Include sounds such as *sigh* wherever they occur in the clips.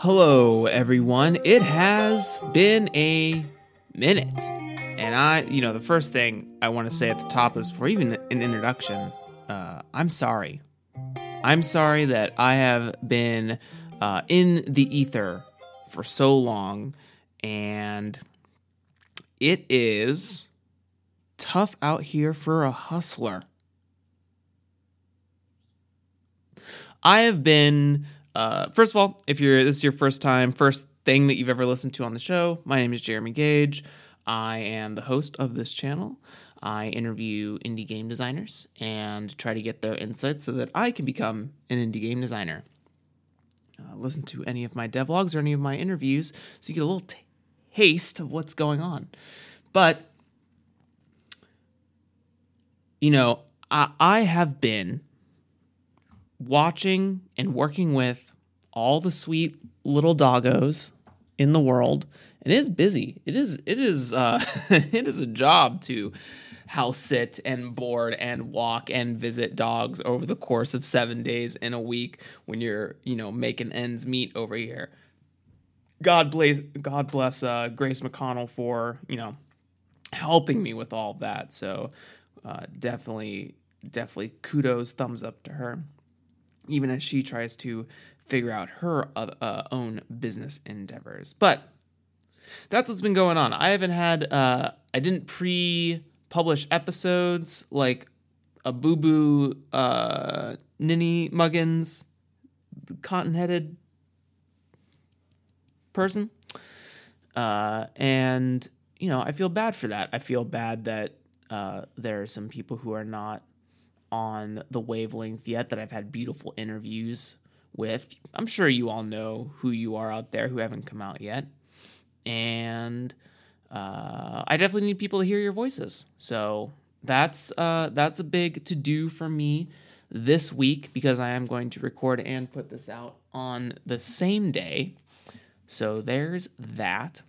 Hello, everyone. It has been a minute. And I, you know, the first thing I want to say at the top is for even an introduction, uh, I'm sorry. I'm sorry that I have been uh, in the ether for so long, and it is tough out here for a hustler. I have been uh, first of all, if you're this is your first time, first thing that you've ever listened to on the show, my name is Jeremy Gage. I am the host of this channel. I interview indie game designers and try to get their insights so that I can become an indie game designer. Uh, listen to any of my devlogs or any of my interviews so you get a little t- taste of what's going on. But, you know, I, I have been watching and working with all the sweet little doggos in the world. It is busy. It is it is uh *laughs* it is a job to house sit and board and walk and visit dogs over the course of seven days in a week when you're you know making ends meet over here. God bless god bless uh grace mcconnell for you know helping me with all that. So uh definitely definitely kudos thumbs up to her. Even as she tries to figure out her uh, own business endeavors. But that's what's been going on. I haven't had, uh, I didn't pre publish episodes like a boo boo uh, Ninny Muggins, cotton headed person. Uh, and, you know, I feel bad for that. I feel bad that uh, there are some people who are not on the wavelength yet that I've had beautiful interviews with. I'm sure you all know who you are out there who haven't come out yet. And uh, I definitely need people to hear your voices. So that's uh, that's a big to do for me this week because I am going to record and put this out on the same day. So there's that.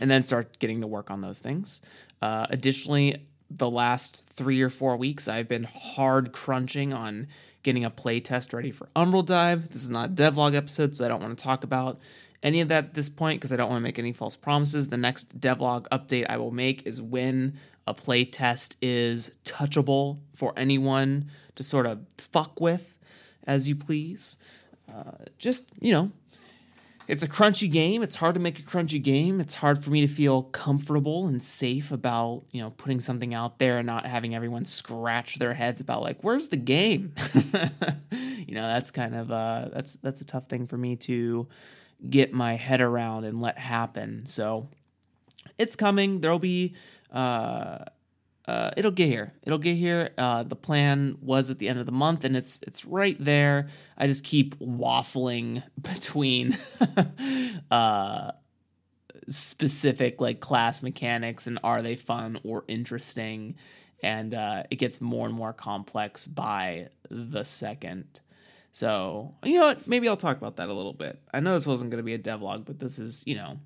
And then start getting to work on those things. Uh, additionally, the last three or four weeks, I've been hard crunching on getting a play test ready for Umbral Dive. This is not a devlog episode, so I don't want to talk about any of that at this point because I don't want to make any false promises. The next devlog update I will make is when a play test is touchable for anyone to sort of fuck with as you please. Uh, just, you know, it's a crunchy game. It's hard to make a crunchy game. It's hard for me to feel comfortable and safe about, you know, putting something out there and not having everyone scratch their heads about like, where's the game? *laughs* you know, that's kind of uh that's that's a tough thing for me to get my head around and let happen. So it's coming. There'll be uh uh, it'll get here. It'll get here. Uh, the plan was at the end of the month, and it's it's right there. I just keep waffling *laughs* between *laughs* uh, specific like class mechanics and are they fun or interesting, and uh, it gets more and more complex by the second. So you know what? Maybe I'll talk about that a little bit. I know this wasn't going to be a devlog, but this is you know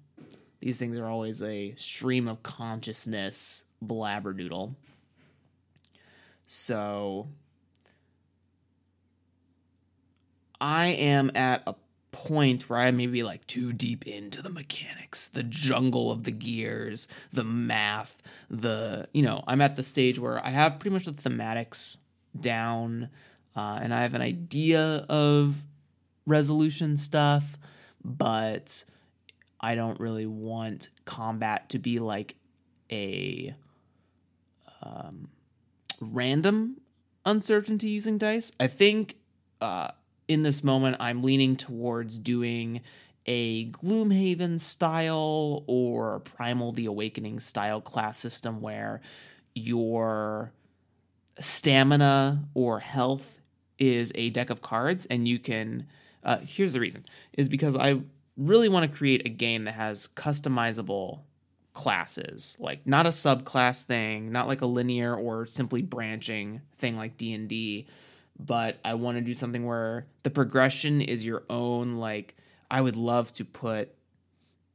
these things are always a stream of consciousness blabberdoodle. So I am at a point where I may be like too deep into the mechanics, the jungle of the gears, the math, the, you know, I'm at the stage where I have pretty much the thematics down uh, and I have an idea of resolution stuff, but I don't really want combat to be like a um, random uncertainty using dice. I think uh, in this moment I'm leaning towards doing a Gloomhaven style or Primal the Awakening style class system where your stamina or health is a deck of cards and you can uh, here's the reason is because i really want to create a game that has customizable classes like not a subclass thing not like a linear or simply branching thing like d&d but i want to do something where the progression is your own like i would love to put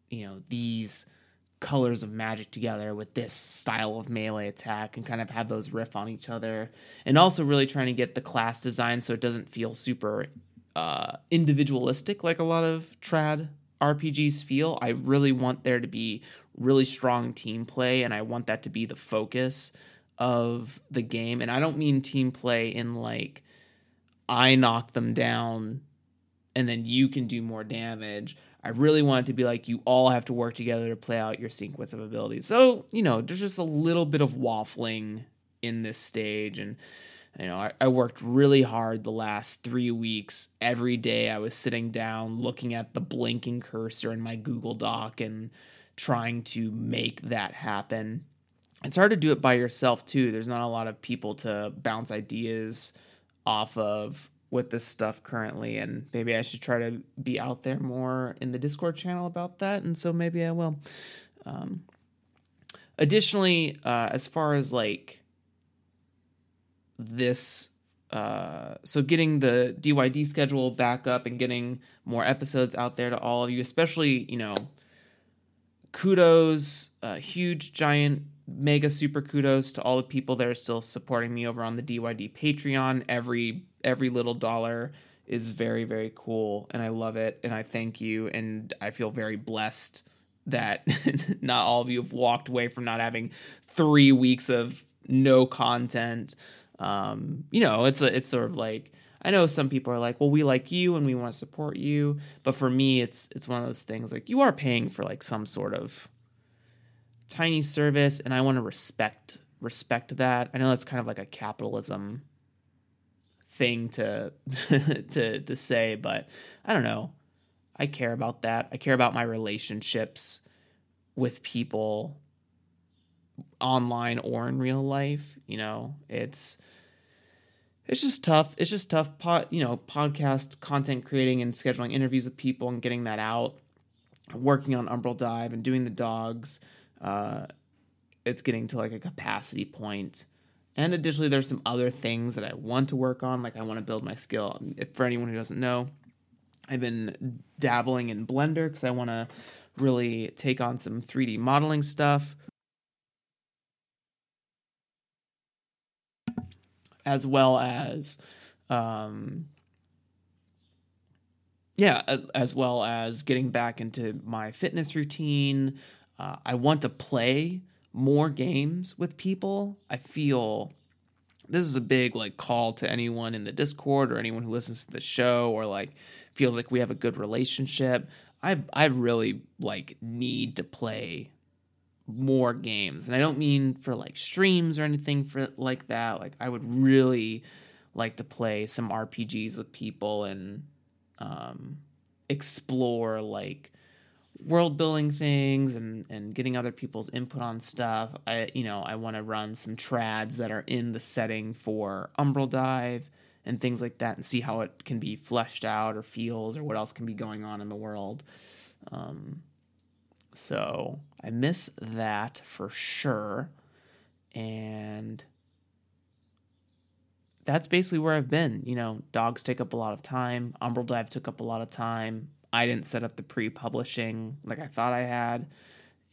you know these colors of magic together with this style of melee attack and kind of have those riff on each other. And also really trying to get the class design so it doesn't feel super uh, individualistic like a lot of trad rpgs feel. I really want there to be really strong team play and i want that to be the focus of the game and i don't mean team play in like i knock them down and then you can do more damage I really want it to be like you all have to work together to play out your sequence of abilities. So, you know, there's just a little bit of waffling in this stage. And, you know, I, I, worked really hard the last three weeks. Every day I was sitting down looking at the blinking cursor in my Google Doc and trying to make that happen. It's hard to do it by yourself, too. There's not a lot of people to bounce ideas off of with this stuff currently and maybe I should try to be out there more in the Discord channel about that and so maybe I will. Um, additionally, uh, as far as like this uh, so getting the DYD schedule back up and getting more episodes out there to all of you, especially, you know, kudos, uh, huge, giant, mega super kudos to all the people that are still supporting me over on the DYD Patreon. Every every little dollar is very very cool and I love it and I thank you and I feel very blessed that *laughs* not all of you have walked away from not having 3 weeks of no content. Um, you know, it's a, it's sort of like I know some people are like, "Well, we like you and we want to support you," but for me, it's it's one of those things like you are paying for like some sort of tiny service, and I want to respect respect that. I know that's kind of like a capitalism thing to *laughs* to to say, but I don't know. I care about that. I care about my relationships with people online or in real life, you know. It's it's just tough. It's just tough pod, you know, podcast content creating and scheduling interviews with people and getting that out. Working on Umbral Dive and doing the dogs. Uh it's getting to like a capacity point. and additionally, there's some other things that I want to work on. Like I want to build my skill. If, for anyone who doesn't know, I've been dabbling in Blender because I want to really take on some 3D modeling stuff. As well as, um, yeah, as well as getting back into my fitness routine. Uh, I want to play more games with people, I feel this is a big like call to anyone in the Discord or anyone who listens to the show or like feels like we have a good relationship. I I really like need to play more games. And I don't mean for like streams or anything for like that. Like I would really like to play some RPGs with people and um explore like world building things and and getting other people's input on stuff. I you know I want to run some trads that are in the setting for Umbral Dive and things like that, and see how it can be fleshed out or feels or what else can be going on in the world. Um, so I miss that for sure, and that's basically where I've been. You know, dogs take up a lot of time. Umbral Dive took up a lot of time. I didn't set up the pre-publishing like I thought I had,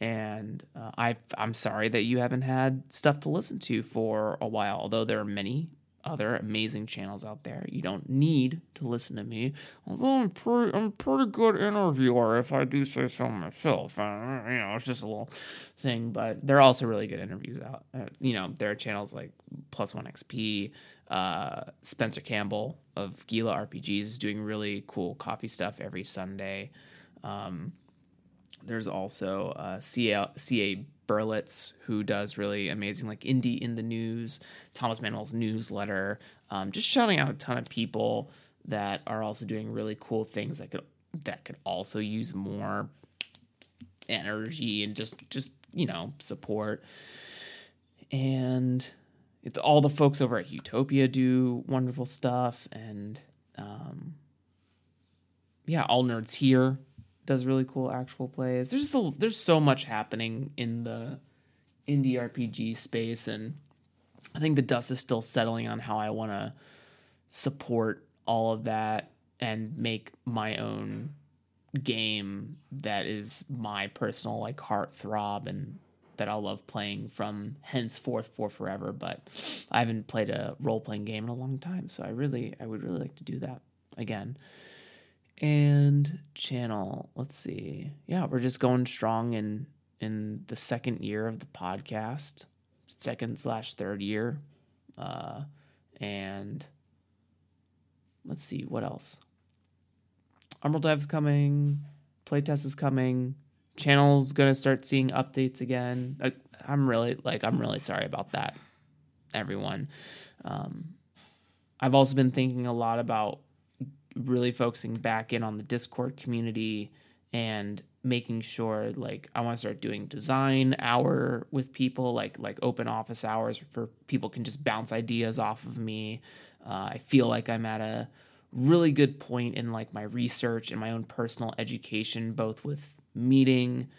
and uh, I I'm sorry that you haven't had stuff to listen to for a while. Although there are many other amazing channels out there, you don't need to listen to me. Although I'm pretty I'm pretty good interviewer if I do say so myself. Uh, you know, it's just a little thing, but there are also really good interviews out. Uh, you know, there are channels like Plus One XP uh, Spencer Campbell of Gila RPGs is doing really cool coffee stuff every Sunday. Um, there's also uh, CA, CA Berlitz, who does really amazing, like Indie in the News, Thomas Manuel's newsletter. Um, just shouting out a ton of people that are also doing really cool things that could that could also use more energy and just just you know support and it, all the folks over at utopia do wonderful stuff and um, yeah all nerds here does really cool actual plays there's just a, there's so much happening in the indie rpg space and i think the dust is still settling on how i want to support all of that and make my own game that is my personal like heart throb and that I'll love playing from henceforth for forever. But I haven't played a role playing game in a long time, so I really I would really like to do that again. And channel, let's see. Yeah, we're just going strong in in the second year of the podcast, second slash third year. Uh and let's see what else. Umbral Dive's coming. Playtest is coming. Channel's gonna start seeing updates again. I, I'm really like I'm really sorry about that, everyone. Um, I've also been thinking a lot about really focusing back in on the Discord community and making sure like I want to start doing design hour with people like like open office hours for people can just bounce ideas off of me. Uh, I feel like I'm at a really good point in like my research and my own personal education, both with meeting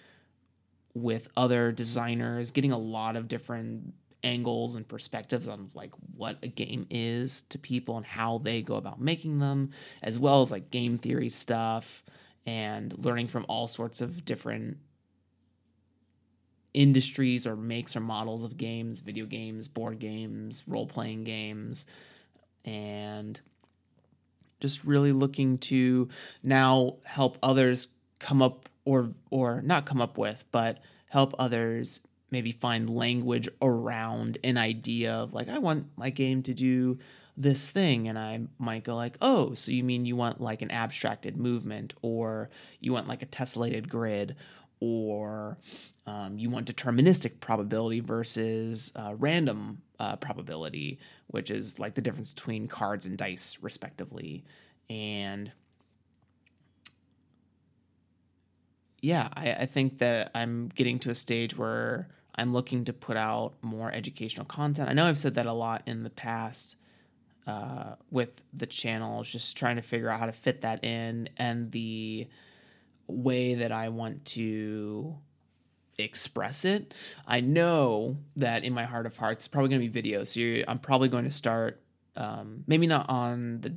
with other designers, getting a lot of different angles and perspectives on like what a game is to people and how they go about making them, as well as like game theory stuff and learning from all sorts of different industries or makes or models of games, video games, board games, role playing games, and just really looking to now help others come up or or not come up with but help others maybe find language around an idea of like I want my game to do this thing and I might go like, "Oh, so you mean you want like an abstracted movement or you want like a tessellated grid or um, you want deterministic probability versus uh, random uh, probability, which is like the difference between cards and dice, respectively. And yeah, I, I think that I'm getting to a stage where I'm looking to put out more educational content. I know I've said that a lot in the past uh, with the channel, just trying to figure out how to fit that in and the way that I want to express it. I know that in my heart of hearts, it's probably going to be videos. So I'm probably going to start, um, maybe not on the,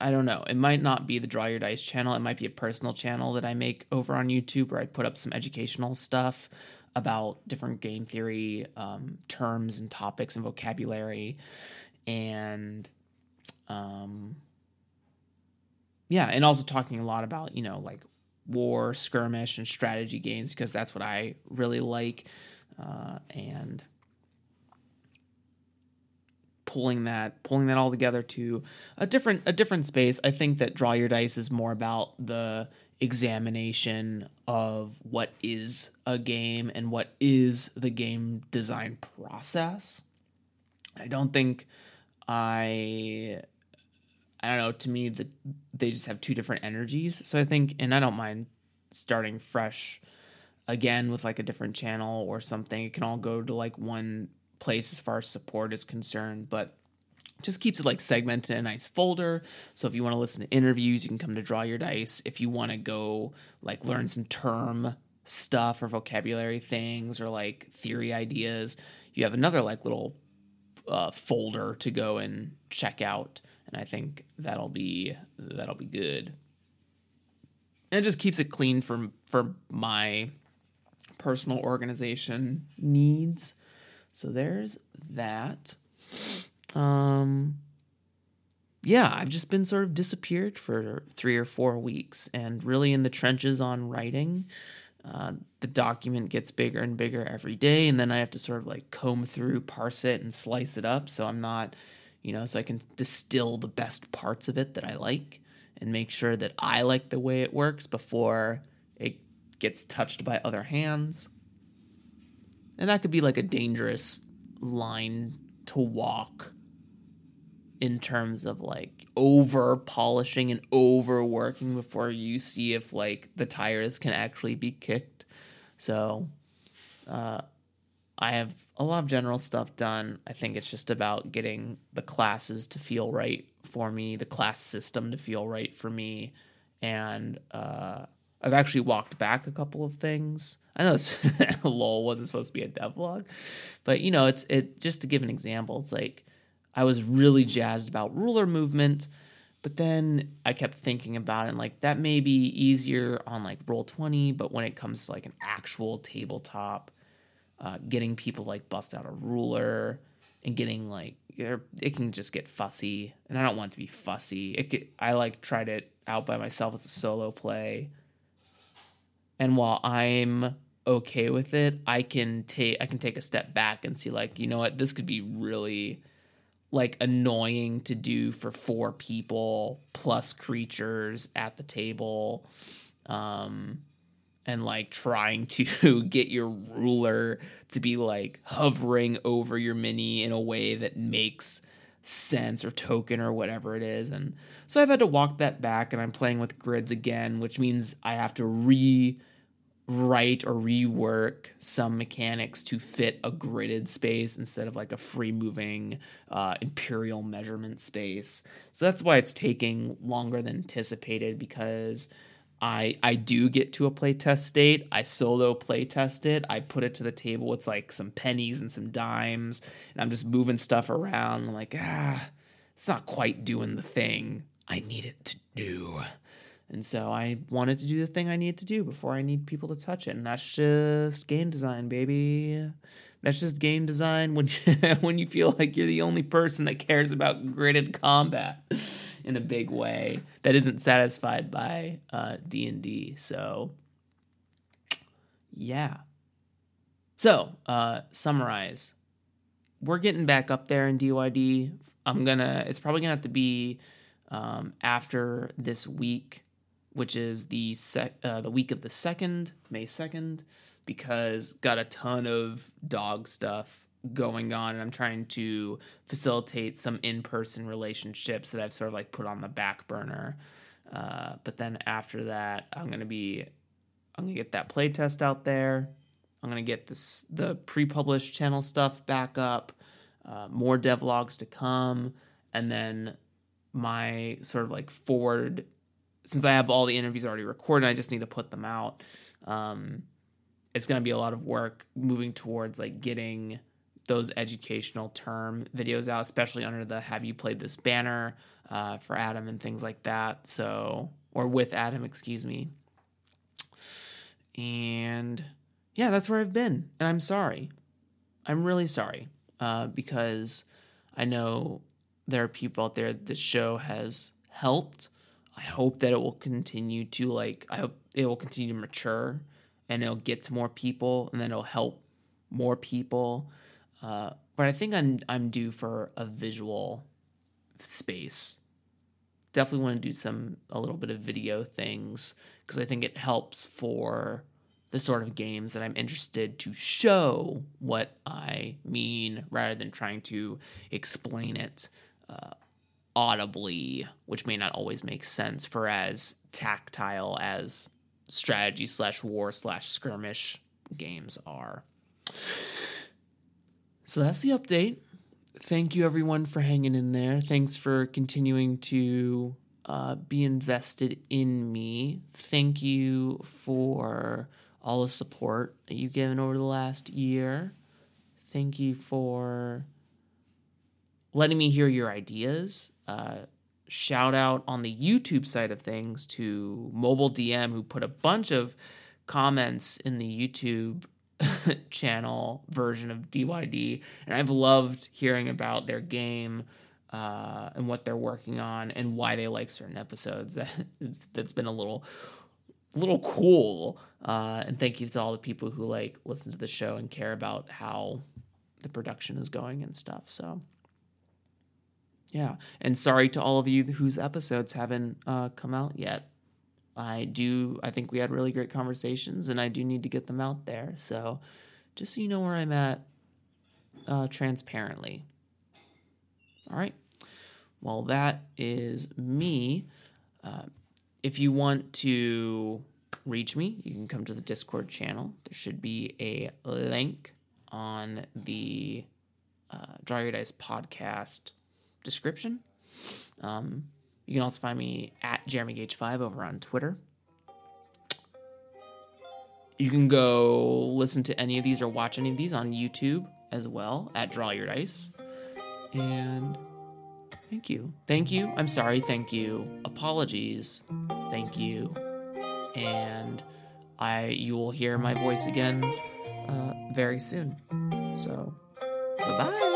I don't know. It might not be the Draw Your Dice channel. It might be a personal channel that I make over on YouTube where I put up some educational stuff about different game theory um, terms and topics and vocabulary. And, um, yeah, and also talking a lot about, you know, like war, skirmish, and strategy games because that's what I really like. Uh, and pulling that pulling that all together to a different a different space. I think that draw your dice is more about the examination of what is a game and what is the game design process. I don't think I I don't know, to me that they just have two different energies. So I think and I don't mind starting fresh again with like a different channel or something. It can all go to like one place as far as support is concerned, but just keeps it like segmented in a nice folder. So if you want to listen to interviews, you can come to Draw Your Dice. If you want to go like learn some term stuff or vocabulary things or like theory ideas, you have another like little uh, folder to go and check out and I think that'll be that'll be good. And it just keeps it clean for for my personal organization needs. So there's that. Um yeah, I've just been sort of disappeared for three or four weeks and really in the trenches on writing. Uh, the document gets bigger and bigger every day, and then I have to sort of like comb through, parse it, and slice it up. So I'm not you know, so I can distill the best parts of it that I like and make sure that I like the way it works before it gets touched by other hands. And that could be like a dangerous line to walk in terms of like over polishing and overworking before you see if like the tires can actually be kicked. So uh, I have a lot of general stuff done. I think it's just about getting the classes to feel right for me, the class system to feel right for me, and uh, I've actually walked back a couple of things. I know this *laughs* lol wasn't supposed to be a devlog, but you know, it's it just to give an example, it's like I was really jazzed about ruler movement, but then I kept thinking about it and like that may be easier on like roll 20, but when it comes to like an actual tabletop, uh, getting people like bust out a ruler and getting like it can just get fussy and I don't want to be fussy. It could, I like tried it out by myself as a solo play and while I'm okay with it, I can take I can take a step back and see like, you know what, this could be really like annoying to do for four people plus creatures at the table. Um and like trying to *laughs* get your ruler to be like hovering over your mini in a way that makes sense or token or whatever it is. And so I've had to walk that back and I'm playing with grids again, which means I have to rewrite or rework some mechanics to fit a gridded space instead of like a free moving uh, imperial measurement space. So that's why it's taking longer than anticipated because I I do get to a playtest state. I solo playtest it. I put it to the table with like some pennies and some dimes, and I'm just moving stuff around. I'm like, ah, it's not quite doing the thing I need it to do. And so I wanted to do the thing I needed to do before I need people to touch it. And that's just game design, baby. That's just game design when *laughs* when you feel like you're the only person that cares about gridded combat *laughs* in a big way that isn't satisfied by uh, D&D. So yeah. So, uh, summarize. We're getting back up there in DYD. I'm gonna. It's probably gonna have to be um, after this week, which is the sec, uh, the week of the second, May second, because got a ton of dog stuff going on and I'm trying to facilitate some in-person relationships that I've sort of like put on the back burner. Uh, but then after that, I'm gonna be I'm gonna get that playtest out there. I'm gonna get this the pre-published channel stuff back up. Uh, more devlogs to come, and then my sort of like forward. Since I have all the interviews already recorded, I just need to put them out. Um, it's gonna be a lot of work moving towards like getting those educational term videos out, especially under the "Have you played this?" banner uh, for Adam and things like that. So, or with Adam, excuse me. And yeah, that's where I've been, and I'm sorry. I'm really sorry uh, because I know there are people out there this show has helped. I hope that it will continue to like. I hope it will continue to mature, and it'll get to more people, and then it'll help more people uh, but I think I'm I'm due for a visual space. Definitely want to do some a little bit of video things because I think it helps for the sort of games that I'm interested to show what I mean rather than trying to explain it uh, audibly, which may not always make sense for as tactile as strategy slash war slash skirmish games are. So that's the update. Thank you, everyone, for hanging in there. Thanks for continuing to uh, be invested in me. Thank you for all the support that you've given over the last year. Thank you for letting me hear your ideas. Uh, shout out on the YouTube side of things to Mobile DM, who put a bunch of comments in the YouTube *laughs* channel version of DYD, and I've loved hearing about their game uh, and what they're working on and why they like certain episodes. That *laughs* that's been a little little cool. Uh, and thank you to all the people who like listen to the show and care about how the production is going and stuff. So yeah, and sorry to all of you whose episodes haven't uh, come out yet. I do, I think we had really great conversations and I do need to get them out there. So just so you know where I'm at uh, transparently. All right. well, that is me. Uh, if you want to reach me, you can come to the Discord channel. There should be a link on the uh, Draw Your Dice podcast description. Um, you can also find me at Jeremy Gage5 over on Twitter. You can go listen to any of these or watch any of these on YouTube as well at Draw Your Dice. And thank you. Thank you. I'm sorry. Thank you. Apologies. Thank you. And I you will hear my voice again uh, very soon. So, bye bye.